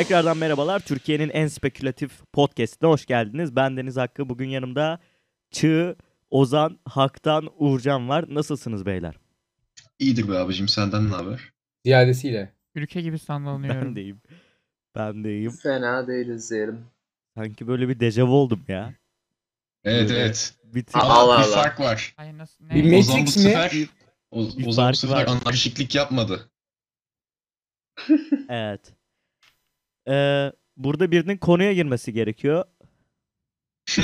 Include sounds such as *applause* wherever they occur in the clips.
Tekrardan merhabalar. Türkiye'nin en spekülatif podcastine hoş geldiniz. Ben Deniz Hakkı. Bugün yanımda Çığ, Ozan, Hak'tan Uğurcan var. Nasılsınız beyler? İyidir be abicim senden ne haber? Ziyadesiyle. Ülke gibi sallanıyorum. Ben de iyiyim. Ben de iyiyim. Fena değiliz diyelim. Sanki böyle bir dejavu oldum ya. Evet Böyle evet. Bir Ama Allah bir Allah. fark var. Ay nasıl ne? Bir Ozan bu Matrix mi? sefer o, Bir Ozan fark bu sefer var. anarşiklik yapmadı. Evet. Ee, burada birinin konuya girmesi gerekiyor. *laughs*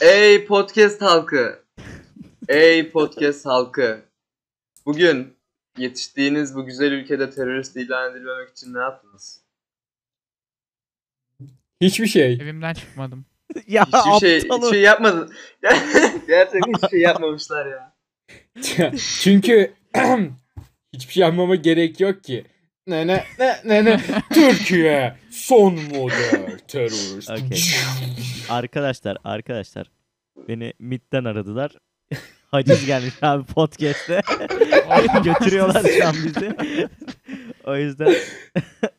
Ey podcast halkı. Ey podcast halkı. Bugün yetiştiğiniz bu güzel ülkede terörist ilan edilmemek için ne yaptınız? Hiçbir şey. Evimden çıkmadım. *laughs* ya Hiçbir şey, aptal hiçbir şey yapmadın. *laughs* Gerçekten hiçbir şey yapmamışlar ya. Çünkü *clears throat* hiçbir şey yapmama gerek yok ki. Ne ne ne ne ne. *laughs* Türkiye son model terörist. Okey. Arkadaşlar, arkadaşlar. Beni MIT'ten aradılar. *laughs* Haciz gelmiş abi podcast'te. *laughs* Götürüyorlar şu an bizi. o yüzden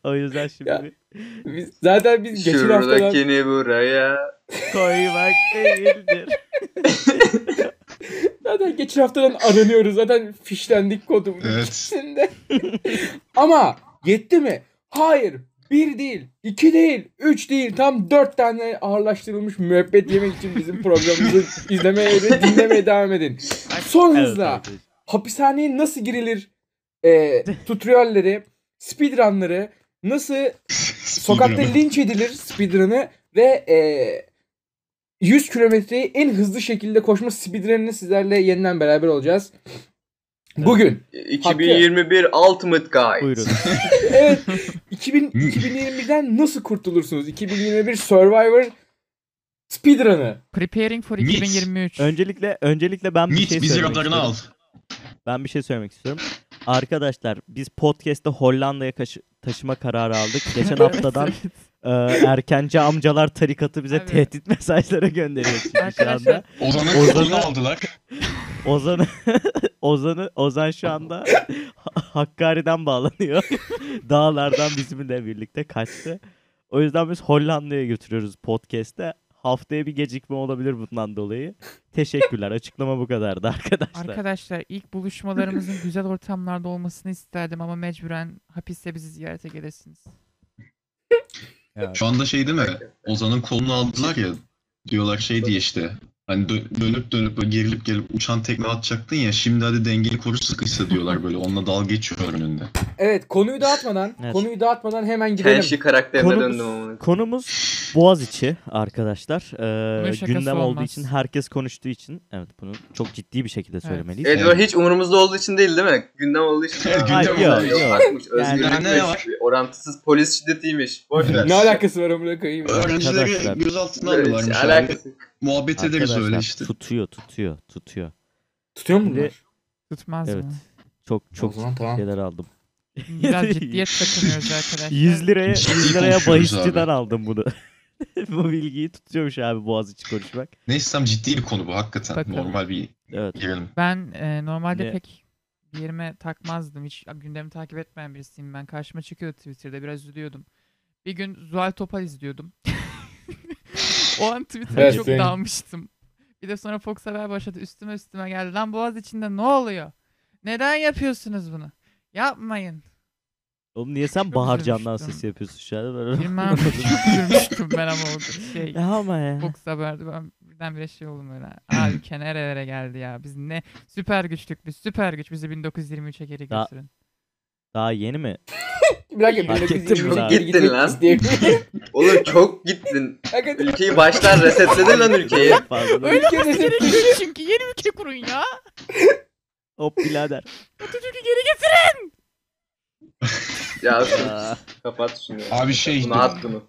o yüzden şimdi Ya. Biz, zaten biz geçen haftadan Şuradakini buraya. koymak değildir. Zaten geçen haftadan aranıyoruz. Zaten fişlendik kodumun Evet. ikisinde. *laughs* Ama yetti mi? Hayır. Bir değil, iki değil, üç değil. Tam dört tane ağırlaştırılmış müebbet yemek için bizim programımızı *laughs* izlemeye ve dinlemeye devam edin. Son Evet, hızla hapishaneye nasıl girilir e, tutorialleri, speedrunları, nasıl *laughs* sokakta linç edilir speedrun'ı ve e, 100 kilometreyi en hızlı şekilde koşma speedrun'ını sizlerle yeniden beraber olacağız. Bugün 2021 Ultimate Guide. Buyurun. *laughs* evet 2000, 2021'den nasıl kurtulursunuz? 2021 Survivor speedrun'ı. Preparing for Mit. 2023. Öncelikle öncelikle ben bir Mit şey bizi istiyorum. al. Ben bir şey söylemek istiyorum. Arkadaşlar biz podcast'te Hollanda'ya taşıma kararı aldık. Geçen haftadan e, erkenci amcalar tarikatı bize Abi. tehdit mesajları gönderiyor çünkü şu Arkadaşlar anda. Ozan'ın Ozan'ı- kolunu aldılar. Ozan'ı *laughs* Ozan'ı Ozan şu anda *laughs* Hakkari'den bağlanıyor. *laughs* Dağlardan bizimle birlikte kaçtı. O yüzden biz Hollanda'ya götürüyoruz podcast'te. Haftaya bir gecikme olabilir bundan dolayı. Teşekkürler. Açıklama bu kadardı arkadaşlar. Arkadaşlar ilk buluşmalarımızın güzel ortamlarda olmasını isterdim ama mecburen hapiste bizi ziyarete gelirsiniz. Evet. Şu anda şey değil mi? Ozan'ın kolunu aldılar ya. Diyorlar şey diye işte. Hani dö- dönüp dönüp böyle gerilip gelip uçan tekme atacaktın ya. Şimdi hadi dengeli koru sıkıysa diyorlar böyle. Onunla dalga geçiyor önünde. Evet konuyu dağıtmadan Evet. konuyu dağıtmadan hemen gidelim. Tenşi karakterine Konumuz- döndüm ama. Konumuz Boğaziçi arkadaşlar. Ee, Bunun şakası gündem olduğu olmaz. için, herkes konuştuğu için. Evet bunu çok ciddi bir şekilde söylemeliyiz. Evet, o hiç umurumuzda olduğu için değil değil mi? Gündem olduğu için. Gündem Yok, olduğu için. Bakmış, Ne ve var? orantısız polis şiddetiymiş. Boş ver. Ne alakası var amına koyayım? Öğrencileri Arkadaşlar. gözaltına Evet, alakası. Muhabbet ederiz Arkadaşlar, öyle işte. Tutuyor, tutuyor, tutuyor. Tutuyor mu bunlar? Tutmaz Evet. mı? Çok çok zaman tamam. şeyler aldım. Biraz *laughs* ciddiyet takınıyoruz arkadaşlar. 100 liraya Ciddi 100 liraya konuşuyoruz bahisçiden abi. aldım bunu. *laughs* bu bilgiyi tutuyormuş abi Boğaziçi konuşmak. Neyse tam ciddi bir konu bu hakikaten. Bakalım. Normal bir Evet. girelim. Ben e, normalde Ne? pek bir yerime takmazdım. Hiç gündemi takip etmeyen birisiyim ben. Karşıma çıkıyordu Twitter'da biraz üzülüyordum. Bir gün Zuhal Topal izliyordum. O an Twitter'a Evet, çok senin- dalmıştım. Bir de sonra Fox Haber başladı. Üstüme üstüme geldi. Lan Boğaz içinde ne oluyor? Neden yapıyorsunuz bunu? Yapmayın. Oğlum niye sen Çok Bahar. Candan sesi yapıyorsun şu an? Bilmem çok üzülmüştüm ben ama o şey. Ya ama ya. Fox Haber'de ben birdenbire şey oldum böyle. Aa ülke nerelere geldi ya. Biz ne süper güçlük biz süper güç. Bizi 1923'e geri götürün. Daha yeni mi? *laughs* Bir dakika Fark ettim 1923'e lan. *laughs* geri Gittin gitmek lan. isteyebilirim. Oğlum çok gittin. Hakikaten Ülkeyi baştan resetledin lan ülkeyi. Fazla. Öyle Ülke olması reset- gerekiyor çünkü yeni ülke kurun ya. *laughs* Hop birader. Atatürk'ü geri getir. Ya Aa, kapat şunu. Abi şey Bunu at bunu.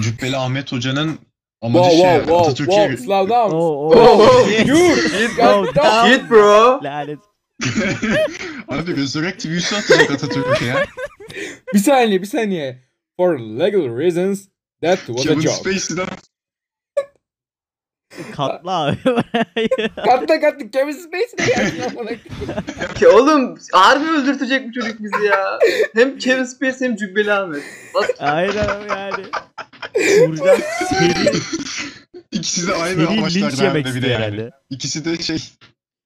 Cübbeli Ahmet Hoca'nın amacı Wow şey wow wow Atatürk'e wow slow down. Oh, oh. Damn. shit bro. Lanet. *laughs* Abi Resurrect büyüsü atacak Atatürk'e ya. Bir saniye bir saniye. For legal reasons that was a Kevin joke. Spacey'den Katla abi. *laughs* Katla katla Kevin Spacey de. *laughs* Ki oğlum harbi öldürtecek bu çocuk bizi ya. Hem Kevin Spacey hem Cübbeli Ahmet. Bak Aynen yani. Vuracağım seri, İkisi de aynı seri yemek bir de yani. herhalde. İkisi de şey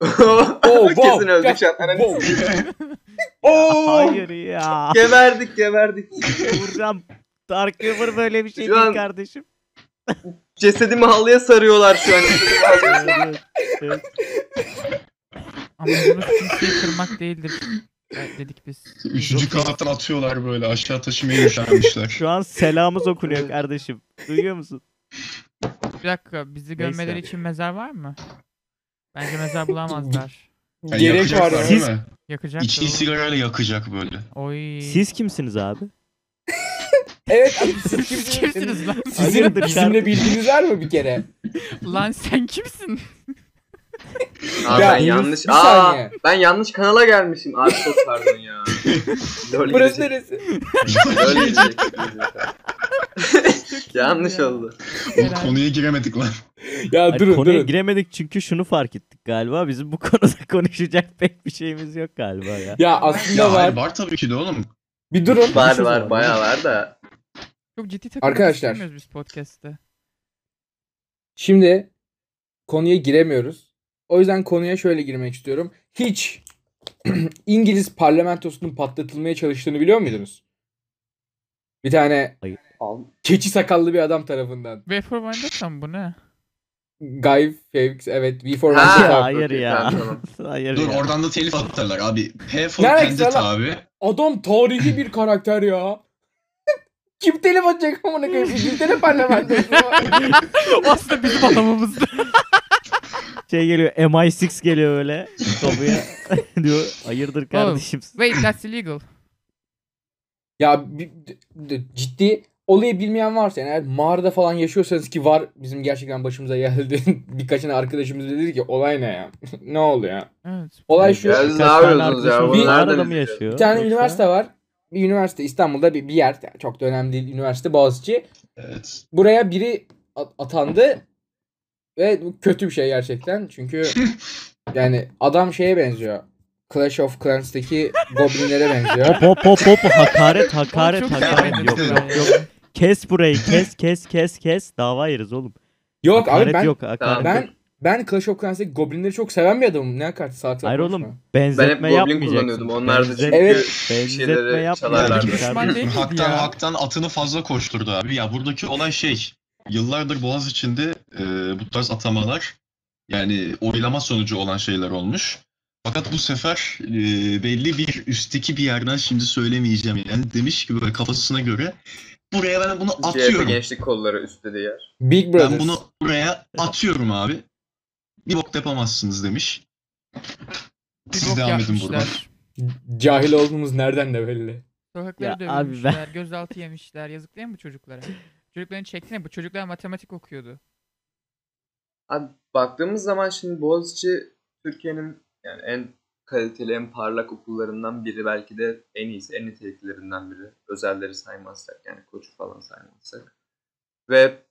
Oh, wow. Kesin öldük şu an. Wow. Oo. *laughs* Hayır ya. Geberdik geberdik. Vuracağım. Dark River böyle bir şey Şu değil an- kardeşim. Cesedimi halıya sarıyorlar şu an. Evet, evet. Amacımız kimseyi kırmak değildir. Evet, dedik biz. üçüncü kanattan atıyorlar böyle aşağı taşımaya üşenmişler. Şu an selamımız okunuyor kardeşim. Duyuyor musun? Bir dakika bizi görmeleri Neyse. için mezar var mı? Bence mezar *laughs* bulamazlar. Yani Gerek var yakacaklar ya. değil Siz- mi? Yakacak İçtiği sigarayla yakacak böyle. Oy. Siz kimsiniz abi? *laughs* Evet abi siz Siz kimsiniz? kimsiniz lan? Sizin Hayırdır bizimle kardeşim? bilginiz var mı bir kere? *laughs* lan sen kimsin? Aa, Ya, ben yanlış. bir Aa, saniye. ben yanlış kanala gelmişim. Abi çok pardon ya. Lol Burası gidecek. neresi? Lol gidecek. *laughs* yanlış ya. oldu. Helal. konuya giremedik lan. *laughs* Ya Ay, durun konuya durun. giremedik çünkü şunu fark ettik galiba. Bizim bu *laughs* konuda konuşacak pek bir şeyimiz yok galiba ya. Ya aslında Ya var. hayır, var tabii ki de oğlum. Bir durun. Var var bayağı var da. Çok ciddi Arkadaşlar. biz podcast'te. Şimdi konuya giremiyoruz. O yüzden konuya şöyle girmek istiyorum. Hiç *clears throat* İngiliz parlamentosunun patlatılmaya çalıştığını biliyor muydunuz? Bir tane Hayır. keçi sakallı bir adam tarafından. V for Vendetta mı bu ne? Guy Fawkes evet V for Ha, Vendetta. hayır okey, ya. *laughs* tamam. Hayır Dur ya. oradan da telif atarlar abi. P for Ne alakası Vendetta lan? abi. Adam tarihi bir karakter ya. *laughs* Kim telif atacak amına koyayım? İngiltere parlamentosu. *laughs* Aslında bizim adamımızdı. Şey geliyor MI6 geliyor öyle. Kapıya diyor hayırdır kardeşim. Wait that's illegal. Ya ciddi olayı bilmeyen varsa yani eğer mağarada falan yaşıyorsanız ki var bizim gerçekten başımıza geldi. *laughs* Birkaçını arkadaşımız dedi ki olay ne ya? *laughs* ne oldu ya? Evet. Olay şu. Ya siz ne Birkaç tane yapıyorsunuz ya? bir arada mı yaşıyor? Bir tane Yoksa- üniversite var. Bir üniversite İstanbul'da bir, bir yer. Yani çok da önemli değil. Üniversite Boğaziçi. Evet. Buraya biri at- atandı. Ve kötü bir şey gerçekten. Çünkü *laughs* yani adam şeye benziyor. Clash of Clans'taki goblinlere benziyor. Hop hop hop hop hakaret hakaret hakaret yok yok. Kes burayı kes kes kes kes dava yeriz oğlum. Yok abi hakaret ben yok hakaret ben yok. ben Clash of Clans'taki goblinleri çok seven bir adamım. Ne hakaret saat Hayır konuşma. oğlum benzetme Ben hep Goblin kullanıyordum. Onlar da çünkü Evet. benzetme şeyleri yapmayacaksın Haktan ya? haktan atını fazla koşturdu abi. Ya buradaki olay şey. Yıllardır Boğaz içinde e, bu tarz atamalar yani oylama sonucu olan şeyler olmuş. Fakat bu sefer e, belli bir üstteki bir yerden şimdi söylemeyeceğim yani demiş ki böyle kafasına göre buraya ben bunu CHP atıyorum. gençlik kolları üstte yer. Big Brothers. Ben bunu buraya atıyorum abi. Bir bok yapamazsınız demiş. Siz bok devam edin buradan. Cahil olduğumuz nereden de belli. Sokakları Ya abi dövmüşler, gözaltı yemişler. Yazık değil mi bu çocuklara? Çocukların çektiğine bu çocuklar matematik okuyordu. Abi baktığımız zaman şimdi Boğaziçi Türkiye'nin yani en kaliteli, en parlak okullarından biri belki de en iyisi, en niteliklerinden biri. Özelleri saymazsak yani koçu falan saymazsak. Ve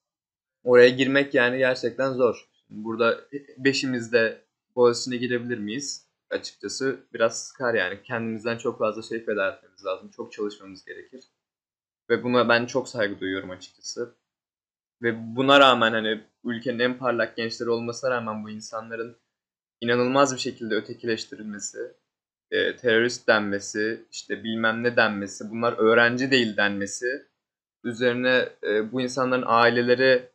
oraya girmek yani gerçekten zor. Burada beşimiz de Boğaziçi'ne girebilir miyiz? Açıkçası biraz sıkar yani. Kendimizden çok fazla şey feda etmemiz lazım. Çok çalışmamız gerekir. Ve buna ben çok saygı duyuyorum açıkçası. Ve buna rağmen hani ülkenin en parlak gençleri olmasına rağmen bu insanların inanılmaz bir şekilde ötekileştirilmesi, e, terörist denmesi, işte bilmem ne denmesi, bunlar öğrenci değil denmesi, üzerine e, bu insanların aileleri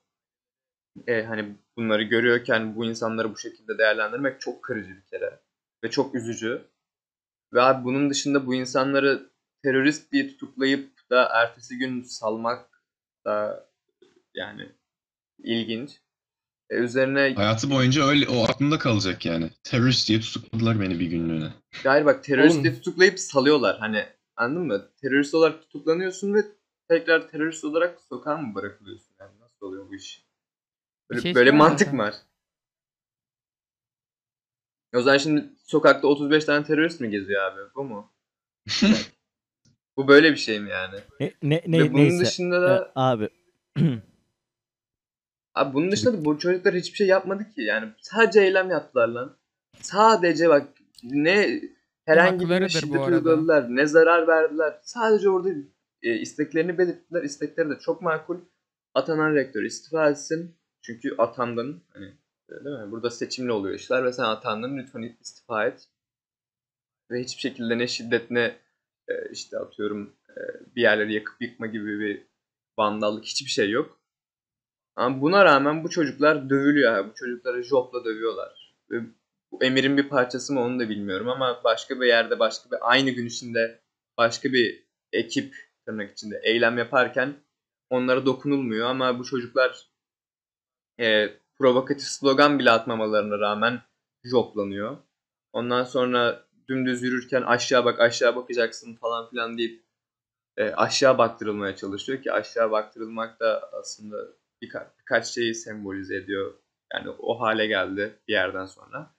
e, hani bunları görüyorken bu insanları bu şekilde değerlendirmek çok kırıcı bir kere ve çok üzücü. Ve abi bunun dışında bu insanları terörist diye tutuklayıp da ertesi gün salmak da yani ilginç. E, üzerine Hayatı boyunca öyle o aklında kalacak yani. Terörist diye tutukladılar beni bir günlüğüne. Hayır bak terörist Oğlum. diye tutuklayıp salıyorlar. Hani anladın mı? Terörist olarak tutuklanıyorsun ve tekrar terörist olarak sokağa mı bırakılıyorsun? Yani nasıl oluyor bu iş? Böyle, şey böyle mantık mı var? O zaman şimdi sokakta 35 tane terörist mi geziyor abi? Bu mu? *laughs* bu böyle bir şey mi yani? Ne, ne, ve ne, bunun neyse. dışında Ee, da abi *clears throat* Abi bunun dışında da bu çocuklar hiçbir şey yapmadı ki. Yani sadece eylem yaptılar lan. Sadece bak ne herhangi bir şiddet uyguladılar, ne zarar verdiler. Sadece orada e, isteklerini belirttiler. İstekleri de çok makul. Atanan rektör istifa etsin. Çünkü atandın. Hani, değil mi? Burada seçimli oluyor işler ve sen atandın. Lütfen istifa et. Ve hiçbir şekilde ne şiddet ne e, işte atıyorum e, bir yerleri yakıp yıkma gibi bir vandallık hiçbir şey yok. Ama buna rağmen bu çocuklar dövülüyor. Bu çocukları jopla dövüyorlar. Ve bu emirin bir parçası mı onu da bilmiyorum ama başka bir yerde başka bir aynı gün içinde başka bir ekip tırnak içinde eylem yaparken onlara dokunulmuyor ama bu çocuklar e, provokatif slogan bile atmamalarına rağmen joplanıyor. Ondan sonra dümdüz yürürken aşağı bak aşağı bakacaksın falan filan deyip e, aşağı baktırılmaya çalışıyor ki aşağı baktırılmak da aslında birka- birkaç şeyi sembolize ediyor. Yani o hale geldi bir yerden sonra.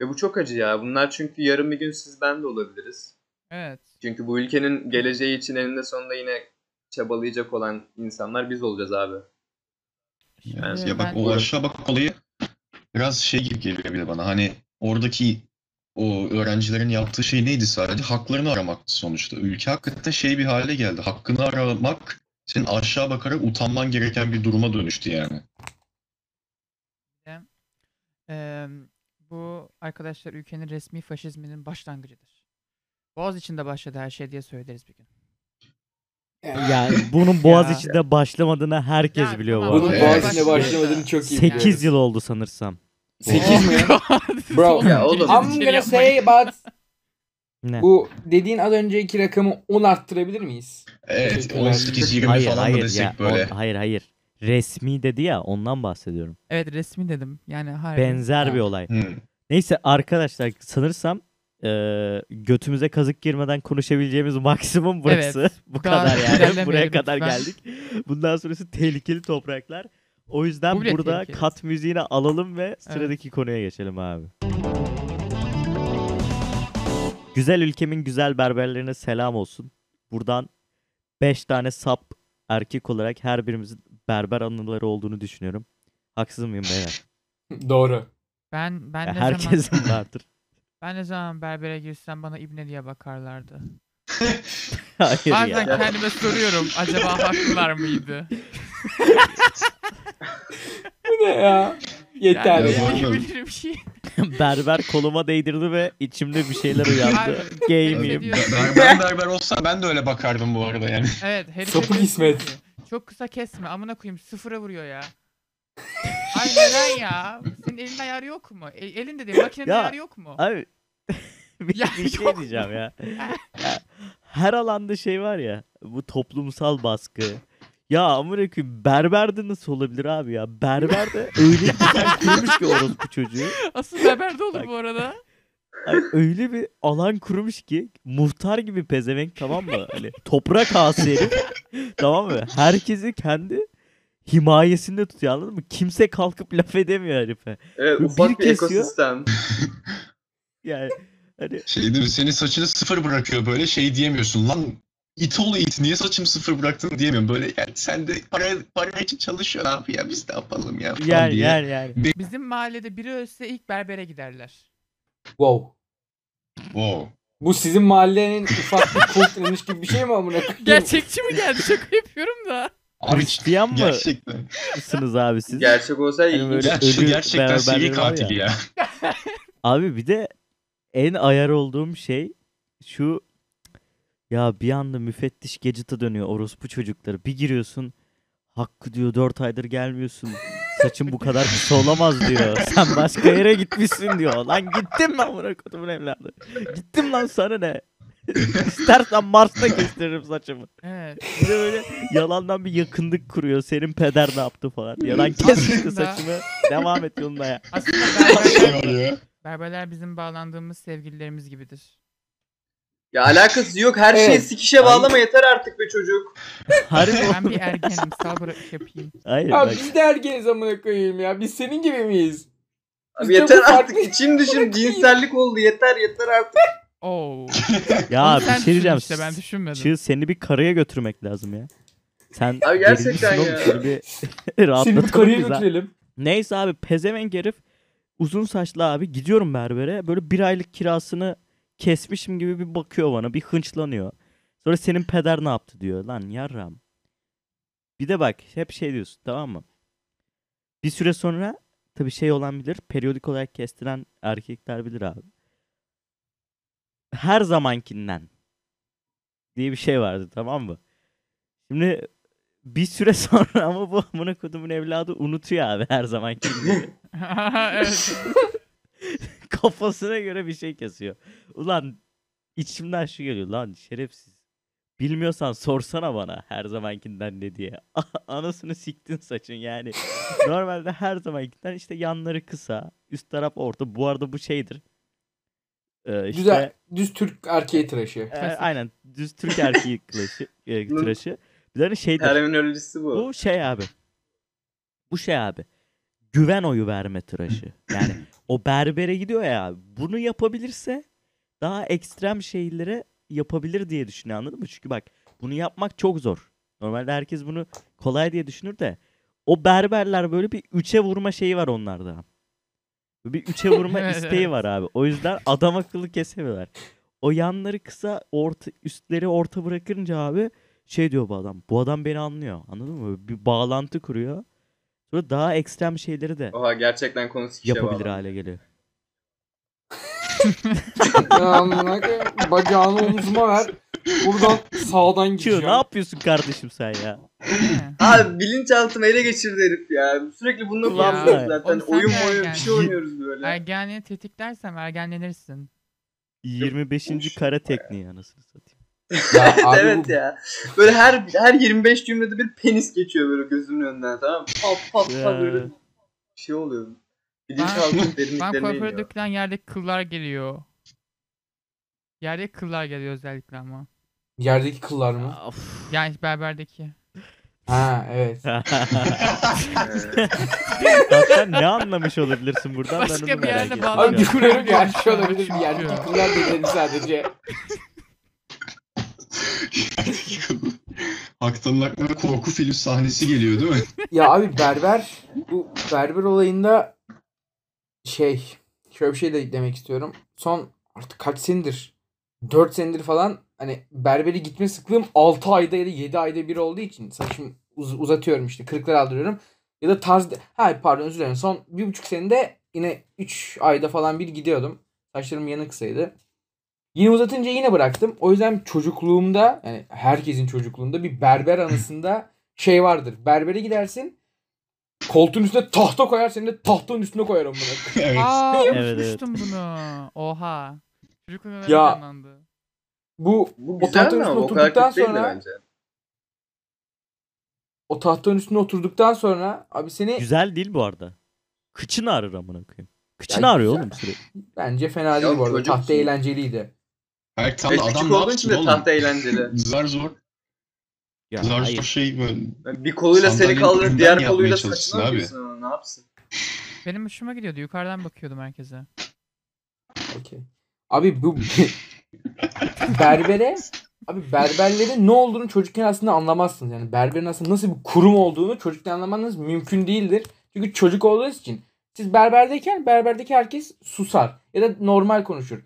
Ve bu çok acı ya. Bunlar çünkü yarın bir gün siz ben de olabiliriz. Evet. Çünkü bu ülkenin geleceği için eninde sonunda yine çabalayacak olan insanlar biz olacağız abi. Yani Ya bak ben- o aşağı bak olayı biraz şey gibi geliyor bir de bana. Hani oradaki o öğrencilerin yaptığı şey neydi sadece? Haklarını aramaktı sonuçta. Ülke hakikaten şey bir hale geldi. Hakkını aramak senin aşağı bakarak utanman gereken bir duruma dönüştü yani. Eee, bu arkadaşlar ülkenin resmi faşizminin başlangıcıdır. Boğaz içinde başladı her şey diye söyleriz bir gün. Yani *laughs* bunun boğaz Ya. içinde başlamadığını herkes Ya, biliyor bu tamam, Bunun arada. Evet. Boğaziçi'nde başlamadığını çok iyi 8 biliyoruz. yıl oldu sanırsam. 8 mi? *laughs* Bro. Ya oğlum. I'm gonna say about Ne? bu dediğin az önceki rakamı 10 arttırabilir miyiz? Evet Teşekkürler. 18-20 hayır falan mı hayır desek ya, böyle. on- hayır hayır. Resmi dedi ya ondan bahsediyorum. Evet resmi dedim. Yani harbi. Benzer Ha. bir olay. Hmm. Neyse arkadaşlar sanırsam eee, götümüze kazık girmeden konuşabileceğimiz maksimum burası. Evet, *laughs* Bu kadar yani. Buraya kadar lütfen. geldik. Bundan sonrası tehlikeli topraklar. O yüzden Bu burada tehlikeli. kat müziğini alalım ve sıradaki konuya geçelim abi. Güzel ülkemin güzel berberlerine selam olsun. Buradan 5 tane sap erkek olarak her birimizin berber anıları olduğunu düşünüyorum. Haksız mıyım beyler? *laughs* Doğru. Ben ben Ya ne zaman herkesin vardır. *laughs* ben ne zaman berbere girsem bana ibne diye bakarlardı. *laughs* Hayır Bazen ya. kendime soruyorum acaba haklılar mıydı? Bu ne ya? Yeter yani ya. diyebilirim şey. *laughs* Berber koluma değdirdi ve içimde bir şeyler uyandı. Gay miyim? ben berber olsam ben de öyle bakardım bu arada yani. Evet herife Sapık İsmet. Çok kısa kesme amına koyayım sıfıra vuruyor ya. Ay neden ya? Senin elin ayarı yok mu? E, elin de değil makinenin Ya, ayarı yok mu? Abi *laughs* bir, Ya bir şey yok. diyeceğim ya. Ya, Her alanda şey var ya bu toplumsal baskı. Ya amına koyayım berberde nasıl olabilir abi ya? Berberde *laughs* öyle *laughs* güzel kurmuş ki orospu çocuğu. Asıl berber de olur Bak. bu arada. Ay, öyle bir alan kurmuş ki muhtar gibi pezevenk tamam mı? Hani toprak ağası herif. *laughs* tamam mı? Herkesi kendi himayesinde tutuyor anladın mı? Kimse kalkıp laf edemiyor herife. Evet Bir ufak bir kesiyor. ekosistem. Yani hani Şey değil mi? Senin saçını sıfır bırakıyor böyle şey diyemiyorsun lan. İt oğlu it niye saçımı sıfır bıraktın diyemiyorum. Böyle yani sen de para, para için çalışıyorsun abi ya biz ne yapalım ya falan yani diye. yani yani. Bizim mahallede biri ölse ilk berbere giderler. Wow. Wow. Bu sizin mahallenin ufak bir kultlanış gibi bir şey mi amına koyayım? Gerçekçi mi geldi? Şaka yapıyorum da. Abi Hristiyan mı gerçekten. mısınız abi siz? Gerçek olsa Hani ilginç. böyle- Gerçek, ölü gerçekten seri var katil ya. ya. *laughs* *laughs* Abi bir de en ayar olduğum şey şu ya bir anda müfettiş Gadget'a dönüyor orospu çocukları. Bir giriyorsun Hakkı diyor 4 aydır gelmiyorsun. Saçın bu kadar kısa olamaz diyor. *laughs* Sen başka yere gitmişsin diyor. Lan gittim lan buna kodumun evladı. Gittim lan sana ne? *laughs* İstersen Mars'ta kestiririm saçımı. Evet. Bir de böyle yalandan bir yakınlık kuruyor. Senin peder ne yaptı falan. Yalan kes işte saçımı. Devam et yoluna ya. Aslında Şey berberler, ya. berberler bizim bağlandığımız sevgililerimiz gibidir. Ya alakası yok. Her şeyi Evet. sikişe bağlama yeter artık be çocuk. *laughs* Harbi Ben bir ergenim sal bırak yapayım. Hayır Ya bak. biz de ergeniz amına koyayım ya. Biz senin gibi miyiz? Abi Bizde yeter bu farklı- artık. İçim *laughs* dışım cinsellik oldu. Yeter yeter artık. Oo. *laughs* Ya Onu bir sen şey diyeceğim. işte ben düşünmedim. Çığ seni bir karaya götürmek lazım ya. Sen Abi gerçekten gerilmişsin ya. oğlum, Seni bir Seni bir rahatlatalım karıya biz ha. götürelim. Neyse abi pezevenk herif uzun saçlı abi gidiyorum berbere böyle bir aylık kirasını kesmişim gibi bir bakıyor bana bir hınçlanıyor. Sonra senin peder ne yaptı diyor lan yarram. Bir de bak hep şey diyorsun tamam mı? Bir süre sonra tabii şey olan bilir periyodik olarak kestiren erkekler bilir abi. Her zamankinden diye bir şey vardı tamam mı? Şimdi bir süre *laughs* sonra ama bu amına kodumun evladı unutuyor abi her zamanki gibi. *laughs* evet. *laughs* Kafasına göre bir şey kesiyor. Ulan içimden şu geliyor lan şerefsiz. Bilmiyorsan sorsana bana her zamankinden ne diye. *laughs* Anasını siktin saçın yani. *laughs* Normalde her zamankinden işte yanları kısa, üst taraf orta. Bu arada bu şeydir. Ee, işte, Güzel. Düz Türk erkeği tıraşı. e, aynen düz Türk erkeği *laughs* tıraşı. e, tıraşı. Bir de hani şeydir. Terminolojisi bu. Bu şey abi. Bu şey abi. Güven oyu verme tıraşı. Yani o berbere gidiyor ya. Bunu yapabilirse daha ekstrem şeylere yapabilir diye düşünüyor anladın mı? Çünkü bak bunu yapmak çok zor. Normalde herkes bunu kolay diye düşünür de o berberler böyle bir üçe vurma şeyi var onlarda. Bir üçe vurma *laughs* isteği var abi. O yüzden adam akıllı kesemiyorlar. O yanları kısa, orta, üstleri orta bırakınca abi şey diyor bu adam. Bu adam beni anlıyor. Anladın mı? Bir bağlantı kuruyor. Sonra daha ekstrem şeyleri de Oha gerçekten konu sikişe yapabilir bağlandı. hale geliyor. *laughs* Ya amına koyayım, Bacağını omzuma ver. Buradan sağdan Çığ gideceğim. ne yapıyorsun kardeşim sen ya? *laughs* Abi bilinçaltımı ele geçirdi herif ya. Sürekli bununla Ulan konuşuyoruz be. zaten. Oğlum sen Oyun de oyun bir ergen. şey oynuyoruz böyle. Ergenliği tetiklersem ergenlenirsin. 25. kara tekniği anasını satayım. Ya *laughs* abi evet bu- ya. Böyle her her 25 cümlede bir penis geçiyor böyle gözümün önünden tamam mı? Pat pat pat böyle bir şey oluyor. Bilinçaltım *laughs* Ben derinliklerine kuaföre iniyor. dökülen yerdeki kıllar geliyor. Yerdeki kıllar geliyor özellikle ama. Yerdeki kıllar mı? Of. Yani berberdeki. Ha evet. *laughs* Zaten ne anlamış olabilirsin buradan ben Başka bir yerde ettim. bağlan- Abi düşünüyorum ya şu olabilir bir yerdeki kıllar dedim sadece. *laughs* Haktan'ın aklına korku film sahnesi geliyor değil mi? Ya abi berber bu berber olayında şey şöyle bir şey de demek istiyorum. Son artık kaç senedir 4 senedir falan hani berbere gitme sıklığım 6 ayda ya da 7 ayda bir olduğu için saçımı uz- uzatıyorum işte kırıklar aldırıyorum. Ya da tarz ha pardon özür dilerim son bir buçuk senede yine 3 ayda falan bir gidiyordum. Saçlarım yanı kısaydı. Yine uzatınca yine bıraktım. O yüzden çocukluğumda yani herkesin çocukluğunda bir berber anısında *clears throat* şey vardır. Berbere gidersin. Koltuğun üstüne tahta koyar seni de tahtanın üstüne koyarım bunu. *laughs* evet. Aa Evet, unutmuştum bunu. Oha. Çocukluğumda Ya, ya. canlandı. Bu Bu o güzel tahtanın mi üstüne ama o kadar oturduktan sonra bence. o tahtanın üstüne oturduktan sonra abi seni Güzel değil bu arada. Kıçını ağrır amına koyayım. Kıçını Ya ağrıyor güzel. oğlum sürekli. bence fena değil Ya bu arada. Tahta eğlenceliydi. Hayır tam da küçük adam ne yapsın oğlum? tahta eğlenceli. *laughs* Zar zor. Ya zar zor hayır. şey böyle. Bir koluyla seni önünden diğer koluyla saçına abi. ne yapsın? Benim hoşuma gidiyordu. Yukarıdan bakıyordum herkese. Okey. Abi bu *laughs* berbere abi berberlerin ne olduğunu çocukken aslında anlamazsınız. Yani berberin aslında nasıl bir kurum olduğunu çocukken anlamanız mümkün değildir. Çünkü çocuk olduğunuz için siz berberdeyken berberdeki herkes susar ya da normal konuşur.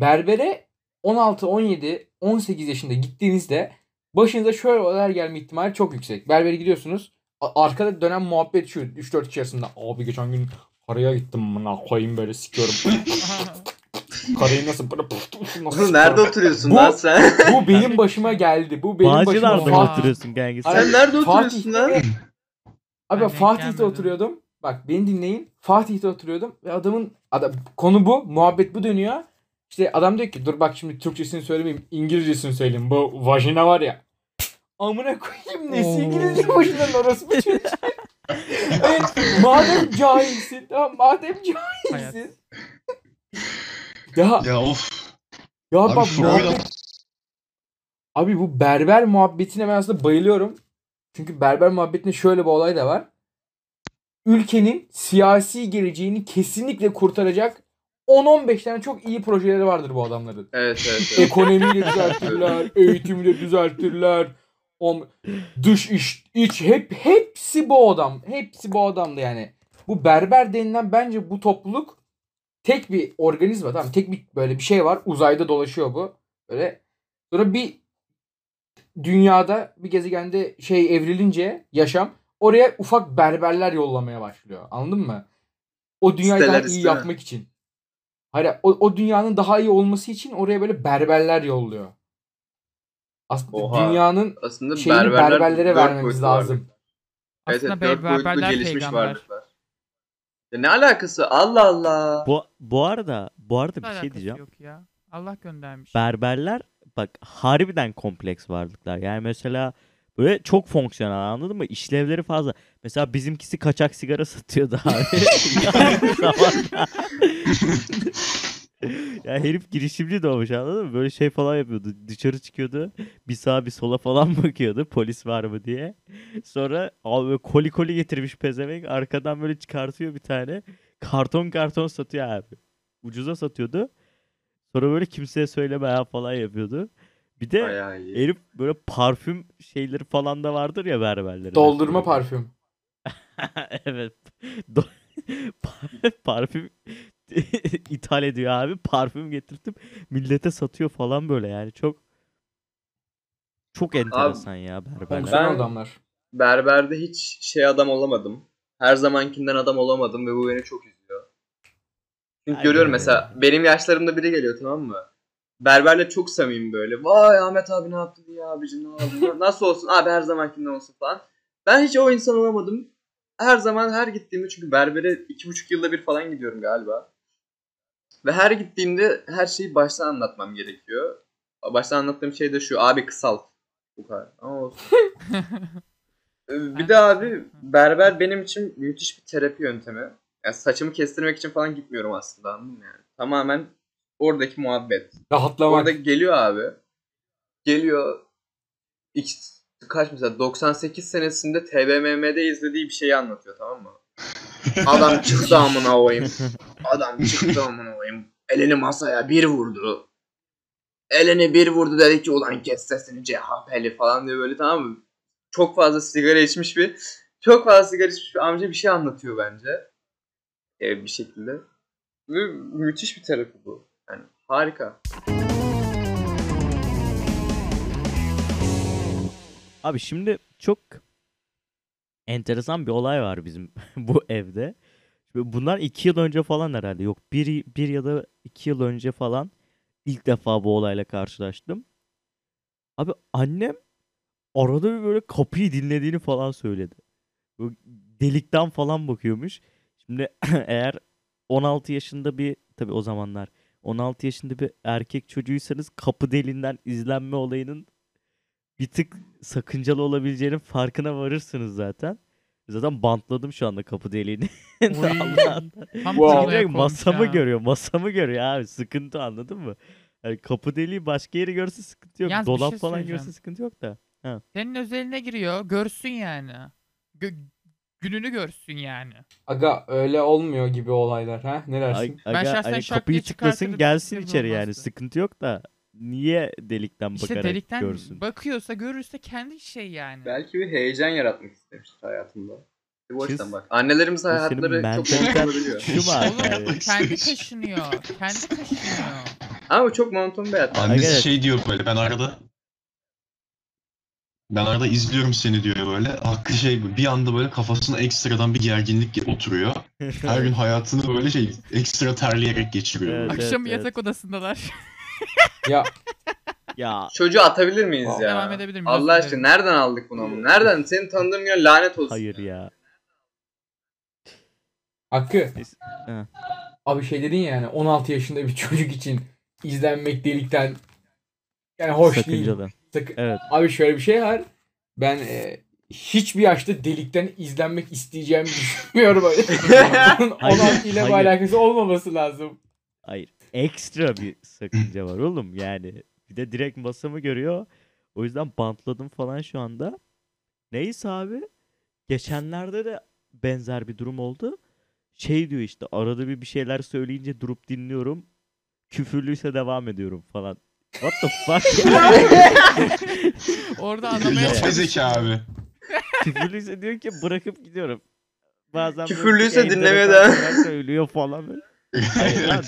Berbere 16, 17, 18 yaşında gittiğinizde başınıza şöyle olaylar gelme ihtimali çok yüksek. Berbere gidiyorsunuz. Arkada dönen muhabbet şu 3-4 kişi arasında. Abi geçen gün karaya gittim bana koyayım böyle sikiyorum. *laughs* Karayı nasıl böyle nasıl nerede oturuyorsun Bu- lan sen? bu benim başıma geldi. Bu benim Bağcılar'da başıma Oha. oturuyorsun kanka sen? Sen nerede Fatih- oturuyorsun lan? Abi Ben Fatih'te oturuyordum. Bak beni dinleyin. Fatih'te oturuyordum ve adamın adam konu bu. Muhabbet bu dönüyor. İşte adam diyor ki dur bak şimdi Türkçesini söylemeyeyim. İngilizcesini söyleyeyim. Bu vajina var ya. Amına koyayım nesi. İngilizce vajina orası çocuk. *laughs* evet, madem cahilsin. Tamam madem cahilsin. ya Ya of. ya Abi bak muhabbet Abi bu berber muhabbetine ben aslında bayılıyorum. Çünkü berber muhabbetinde şöyle bir olay da var. Ülkenin siyasi geleceğini kesinlikle kurtaracak 10-15 tane çok iyi projeleri vardır bu adamların. Evet evet. evet. Ekonomiyi de *laughs* düzeltirler, eğitimi de düzeltirler. O dış iç, iç hep hepsi bu adam. Hepsi bu adamdı yani. Bu berber denilen bence bu topluluk tek bir organizma tamam tek bir böyle bir şey var. Uzayda dolaşıyor bu. Böyle sonra bir dünyada bir gezegende şey evrilince yaşam oraya ufak berberler yollamaya başlıyor. Anladın mı? O dünyayı Siteler daha iyi yapmak için. Hayır o, o dünyanın daha iyi olması için oraya böyle berberler yolluyor. Aslında Oha. dünyanın Aslında şeyini berberler berberlere vermemiz lazım. Evet, Aslında evet, boyutlu berberler gelişmiş peygamber. varlıklar. Ya ne alakası? Allah Allah. Bu, bu arada bu arada bir şey diyeceğim. Yok ya. Allah göndermiş. Berberler bak harbiden kompleks varlıklar. Yani mesela böyle çok fonksiyonel anladın mı? İşlevleri fazla. Mesela bizimkisi kaçak sigara satıyordu abi. *laughs* Ya herif girişimci doğmuş anladın mı? Böyle şey falan yapıyordu. Dışarı çıkıyordu. Bir sağa bir sola falan *laughs* bakıyordu. Polis var mı diye. Sonra abi böyle koli koli getirmiş pezevenk. Arkadan böyle çıkartıyor bir tane. Karton karton satıyor abi. Ucuza satıyordu. Sonra böyle kimseye söyleme ya falan yapıyordu. Bir de Bayağı iyi. herif böyle parfüm şeyleri falan da vardır ya berberlerin. Doldurma mesela. parfüm. *laughs* evet. Do- *laughs* par- parfüm *laughs* ithal ediyor abi. Parfüm getirtip millete satıyor falan böyle yani çok çok enteresan ya berberler. Ben- adamlar. Berberde hiç şey adam olamadım. Her zamankinden adam olamadım ve bu beni çok üzüyor. Çünkü Aynen görüyorum öyle. mesela benim yaşlarımda biri geliyor tamam mı? Berberle çok samimi böyle. Vay Ahmet abi ne yaptın ya abicim ne oldu? *laughs* Nasıl olsun? Abi her zamankinden olsun falan. Ben hiç o insan olamadım. Her zaman her gittiğimde çünkü berbere iki buçuk yılda bir falan gidiyorum galiba. Ve her gittiğimde her şeyi baştan anlatmam gerekiyor. Baştan anlattığım şey de şu. Abi kısalt. Bu kadar. Ama olsun. *laughs* Ee, Bir de abi berber benim için müthiş bir terapi yöntemi. Yani saçımı kestirmek için falan gitmiyorum aslında anladın mı yani? Tamamen oradaki muhabbet. Rahatlamak. Orada geliyor abi. Geliyor. Kaç mesela 98 senesinde TBMM'de izlediği bir şeyi anlatıyor tamam mı? Adam çıktı amına koyayım. Adam çıktı amına koyayım. Elini masaya bir vurdu. Elini bir vurdu dedi ki ulan kes sesini CHP'li falan diye böyle tamam mı? Çok fazla sigara içmiş bir çok fazla sigara içmiş bir amca bir şey anlatıyor bence. Ee, bir şekilde. Ve müthiş bir terapi bu. Harika. Abi şimdi çok enteresan bir olay var bizim *laughs* bu evde. Bunlar iki yıl önce falan herhalde. Yok bir, bir ya da iki yıl önce falan ilk defa bu olayla karşılaştım. Abi annem arada bir böyle kapıyı dinlediğini falan söyledi. Bu delikten falan bakıyormuş. Şimdi *clears throat* eğer 16 yaşında bir tabii o zamanlar 16 yaşında bir erkek çocuğuysanız kapı deliğinden izlenme olayının bir tık sakıncalı olabileceğinin farkına varırsınız zaten. Zaten bantladım şu anda kapı deliğini. *laughs* Wow. masamı ya. görüyor. Masamı görüyor abi. Sıkıntı anladın mı? Yani kapı deliği başka yeri görse sıkıntı yok. Yalnız Dolap şey falan görse sıkıntı yok da. Senin özeline giriyor. Görsün yani. Gö- gününü görsün yani. Aga öyle olmuyor gibi olaylar ha? Ne dersin? aga, şahsen hani şak kapıyı diye çıkartırdım, gelsin sıkıntı içeri yani. olmazdı. Sıkıntı yok da niye delikten İşte bakarak delikten görsün? bakıyorsa görürse kendi şey yani. Belki bir heyecan yaratmak istemiştir hayatında. Bir Kız- açıdan bak. Annelerimiz hayatları çok mentaliten monoton olabiliyor. *laughs* şu mu abi? Oğlum kendi kaşınıyor. Kendi kaşınıyor. Ama bu çok monoton bir hayat. Annesi Evet. şey diyor böyle ben arada ben arada izliyorum seni diyor böyle. Hakkı şey bir anda böyle kafasına ekstradan bir gerginlik oturuyor. Her gün hayatını böyle şey ekstra terleyerek geçiriyor. Evet. Akşam evet. yatak odasındalar. *laughs* Ya ya Çocuğu atabilir miyiz ya? Devam edebilir miyiz? Allah aşkına nereden aldık bunu? Nereden? Senin tanıdığın güne lanet olsun. hayır ya. Hakkı. Ha. Abi şey dedin ya yani 16 yaşında bir *laughs* çocuk için izlenmek delikten yani hoş değil. Sakın- Evet. Abi şöyle bir şey var. Ben e, hiçbir yaşta delikten izlenmek isteyeceğimi *laughs* düşünmüyorum. 16 ile bir alakası olmaması lazım. Hayır. Ekstra bir sakınca var oğlum yani. Bir de direkt masamı görüyor. O yüzden bantladım falan şu anda. Neyse abi. Geçenlerde de benzer bir durum oldu. Şey diyor işte arada bir bir şeyler söyleyince durup dinliyorum. Küfürlüyse devam ediyorum falan. What the fuck? *laughs* Orada anlamaya Ya. Yapay zeka abi. Küfürlüyse diyor ki bırakıp gidiyorum. Bazen böyle Küfürlüyse çok dinlemeye enteresan devam. şeyler söylüyor falan böyle. Hayır lan.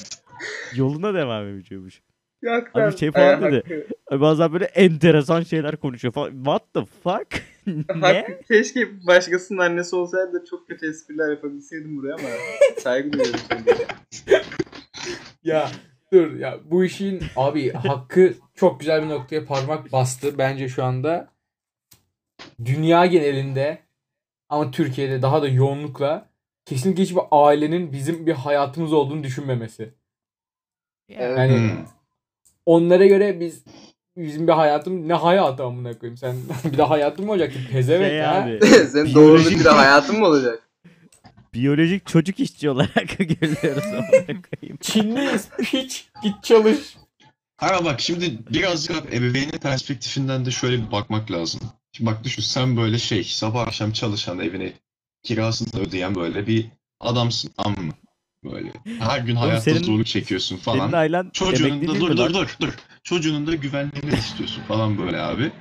Yoluna devam ediyormuş. Yok Abi şey falan dedi. Bazen böyle enteresan şeyler konuşuyor falan. What the fuck? *laughs* ne? Keşke başkasının annesi olsaydı da çok kötü espriler yapabilseydim buraya ama saygı duyuyorum. *laughs* Ya dur ya bu işin abi hakkı çok güzel bir noktaya parmak bastı bence şu anda. Dünya genelinde ama Türkiye'de daha da yoğunlukla kesinlikle hiçbir ailenin bizim bir hayatımız olduğunu düşünmemesi. Ya, Yani Hmm. onlara göre biz bizim bir hayatım ne hayatı amına koyayım sen *laughs* bir de hayatın mı olacak ki pezevenk Şey ha. abi. *laughs* Senin doğru bir hayatın mı olacak? Biyolojik çocuk işçi olarak *laughs* görüyoruz. Çinliyiz hiç git çalış. Ama bak şimdi birazcık abi ebeveynin perspektifinden de şöyle bir bakmak lazım. Şimdi bak düşün sen böyle şey sabah akşam çalışan evine kirasını da ödeyen böyle bir adamsın amma mı? Böyle her gün hayatta senin- zorluk çekiyorsun falan. Senin ailen Çocuğunun da dur dur dur dur. Çocuğunun da güvenliğini istiyorsun falan böyle abi.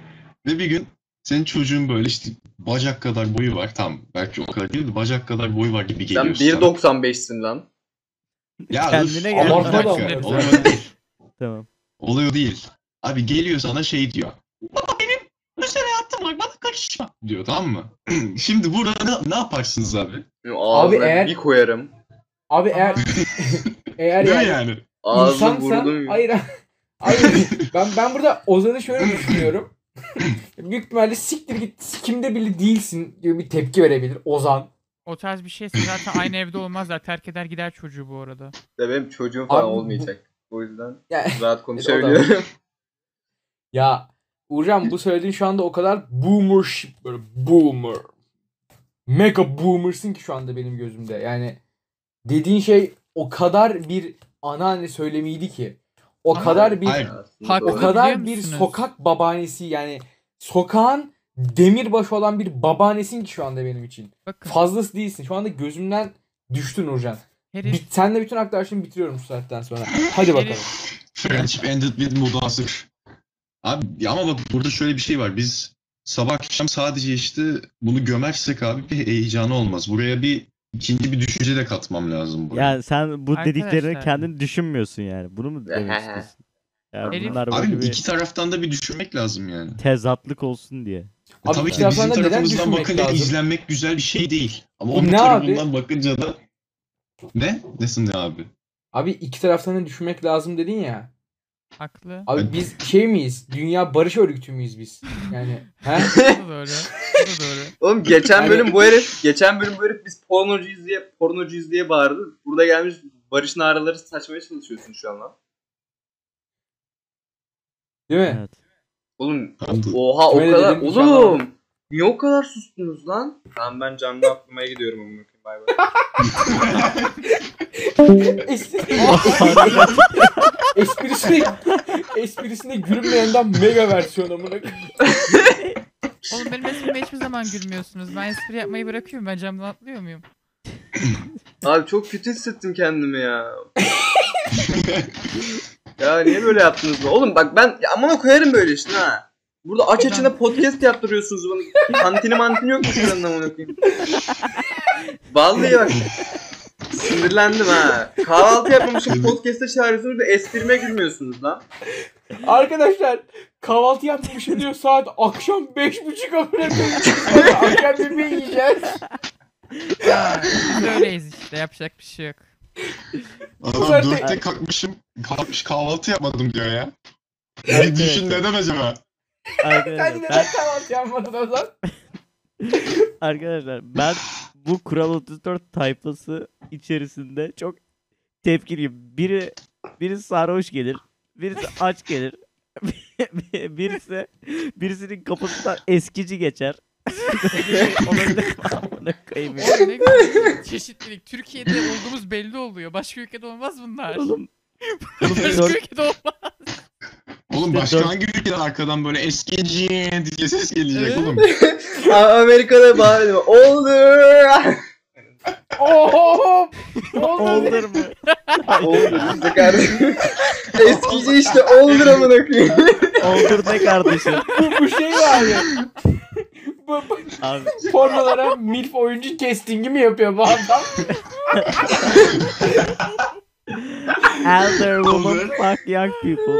Ve bir gün senin çocuğun böyle işte bacak kadar boyu var. Tam belki o kadar değil de bacak kadar boyu var gibi Sen geliyor sana. 1.95'sin lan. Ya *laughs* Kendine gel. ama bir Abartma da dakika. ama. Olay o değil. *laughs* Tamam. Olay o değil. Abi geliyor sana şey diyor. Baba benim özel hayatım var bana karışma diyor tamam mı? *clears throat* Şimdi burada ne, ne yaparsınız abi? Ağzına eğer- bir koyarım. Abi eğer *laughs* eğer yani yani? Ağzını İnsansan hayır hayır ben ben burada Ozan'ı şöyle düşünüyorum. *laughs* Büyük ihtimalle siktir git kimde bile değilsin gibi bir tepki verebilir Ozan. O tarz bir şeyse zaten aynı evde olmazlar. Terk eder gider çocuğu bu arada. Ya benim çocuğum falan Abi bu- olmayacak. O yüzden Ya, rahat *laughs* konuşabiliyorum. ya Uğurcan bu söylediğin şu anda o kadar boomer shit böyle boomer. Mega boomersın ki şu anda benim gözümde. Yani dediğin şey o kadar bir anneanne söylemiydi ki. O Ama- kadar bir Hayır. O kadar bir sokak babaannesi yani sokağın demirbaşı olan bir babaannesin ki şu anda benim için. Bakın Fazlası değilsin. Şu anda gözümden düştün Nurcan. herif Bit, senle bütün arkadaşlarımı bitiriyorum şu saatten sonra. Hadi bakalım. Friendship ended with mudasır. Abi ama bak burada şöyle bir şey var. Biz sabah akşam sadece işte bunu gömersek abi bir heyecanı olmaz. Buraya bir ikinci bir düşünce de katmam lazım buraya. Yani sen bu dediklerini Arkadaşlar. kendin düşünmüyorsun yani. Bunu mu demek *laughs* istiyorsun? Ya Herif- bunlar Abi böyle bir iki taraftan da bir düşünmek lazım yani. tezatlık olsun diye. E Abi Tabii iki ki bizim taraftan da neden tarafımızdan düşünmek bakınca lazım? izlenmek güzel bir şey değil. Ama onun ne tarafından bakınca da ne? Nesin ne abi? Abi iki taraftan da düşünmek lazım dedin ya. Haklı. Abi biz şey miyiz? Dünya barış örgütü müyüz biz? Yani *laughs* he? Bu da doğru. Bu da doğru. Oğlum geçen bölüm bu herif, geçen bölüm bu herif biz pornocuyuz diye, pornocuyuz diye bağırdı. Burada gelmiş Barış'ın ağrıları saçmaya çalışıyorsun şu an lan. Değil mi? Evet. Oğlum oha o Öyle kadar dedim, oğlum. Niye o kadar sustunuz lan? Tamam ben canlı aklıma gidiyorum amına. Bay bay. Es- *laughs* esprisine esprisine gülünmeyenden mega versiyon amına. Oğlum benim esprime hiçbir zaman gülmüyorsunuz. Ben espri yapmayı bırakıyorum. Ben camdan atlıyor muyum? *laughs* Abi çok kötü hissettim kendimi ya. *laughs* ya niye böyle yaptınız be? Oğlum bak ben amına koyarım böyle işte ha. Burada aç açına podcast yaptırıyorsunuz bana. Kantini mantini yok mu şuranın amına koyayım? Vallahi bak. Sinirlendim ha. Kahvaltı yapmamışım podcast'e çağırıyorsunuz da esprime gülmüyorsunuz lan. Arkadaşlar kahvaltı yapmışım diyor saat akşam beş buçuk amına koyayım. Akşam yemeği yiyeceğiz. Ya, biz öyleyiz işte. Yapacak bir şey yok. Adam dörtte kalkmışım, kalkmış kahvaltı yapmadım diyor ya. Evet, düşün evet. neden acaba? Sen ben, kahvaltı yapmadın o zaman? *laughs* arkadaşlar ben bu Kural 34 tayfası içerisinde çok tepkiliyim. Biri biri sarhoş gelir. Birisi aç gelir. *laughs* birisi birisinin kapısından eskici geçer. Böyle bir olabilir mi? Amına koyayım ya. Oğlum ne çeşitlilik. Türkiye'de olduğumuz belli oluyor. Başka ülkede olmaz bunlar. Oğlum. Oğlum Başka ülkede olmaz. Oğlum İşte başka dört- hangi ülkeden arkadan böyle eskici diye ses gelecek oğlum? *laughs* Amerika'da bağırıyor. Oldu. Oho! Oldu. Oldur mu? Oldur işte kardeşim. *laughs* Eskici işte oldur amına koyayım. Oldur ne kardeşim? *laughs* bu, bu şey mi abi? bu, bu Abi pornolara milf oyuncu castingi mi yapıyor bu adam? elder woman fuck young people.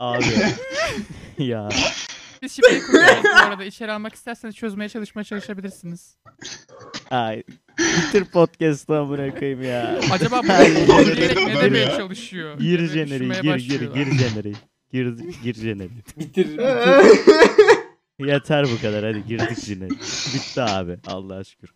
Abi. *laughs* ya. Biz şifreyi kuruyoruz bu arada. İçeri almak isterseniz çözmeye çalışmaya çalışabilirsiniz. Ay. Bitir podcast'ı amına koyayım ya. Acaba bu ne demeye çalışıyor? Gir Gibi jeneri, düşünmeye gir gir başlıyorlar. gir jeneri. Gir gir jeneri. Bitir. bitir. *laughs* Yeter bu kadar hadi girdik jeneri. Bitti abi Allah'a şükür.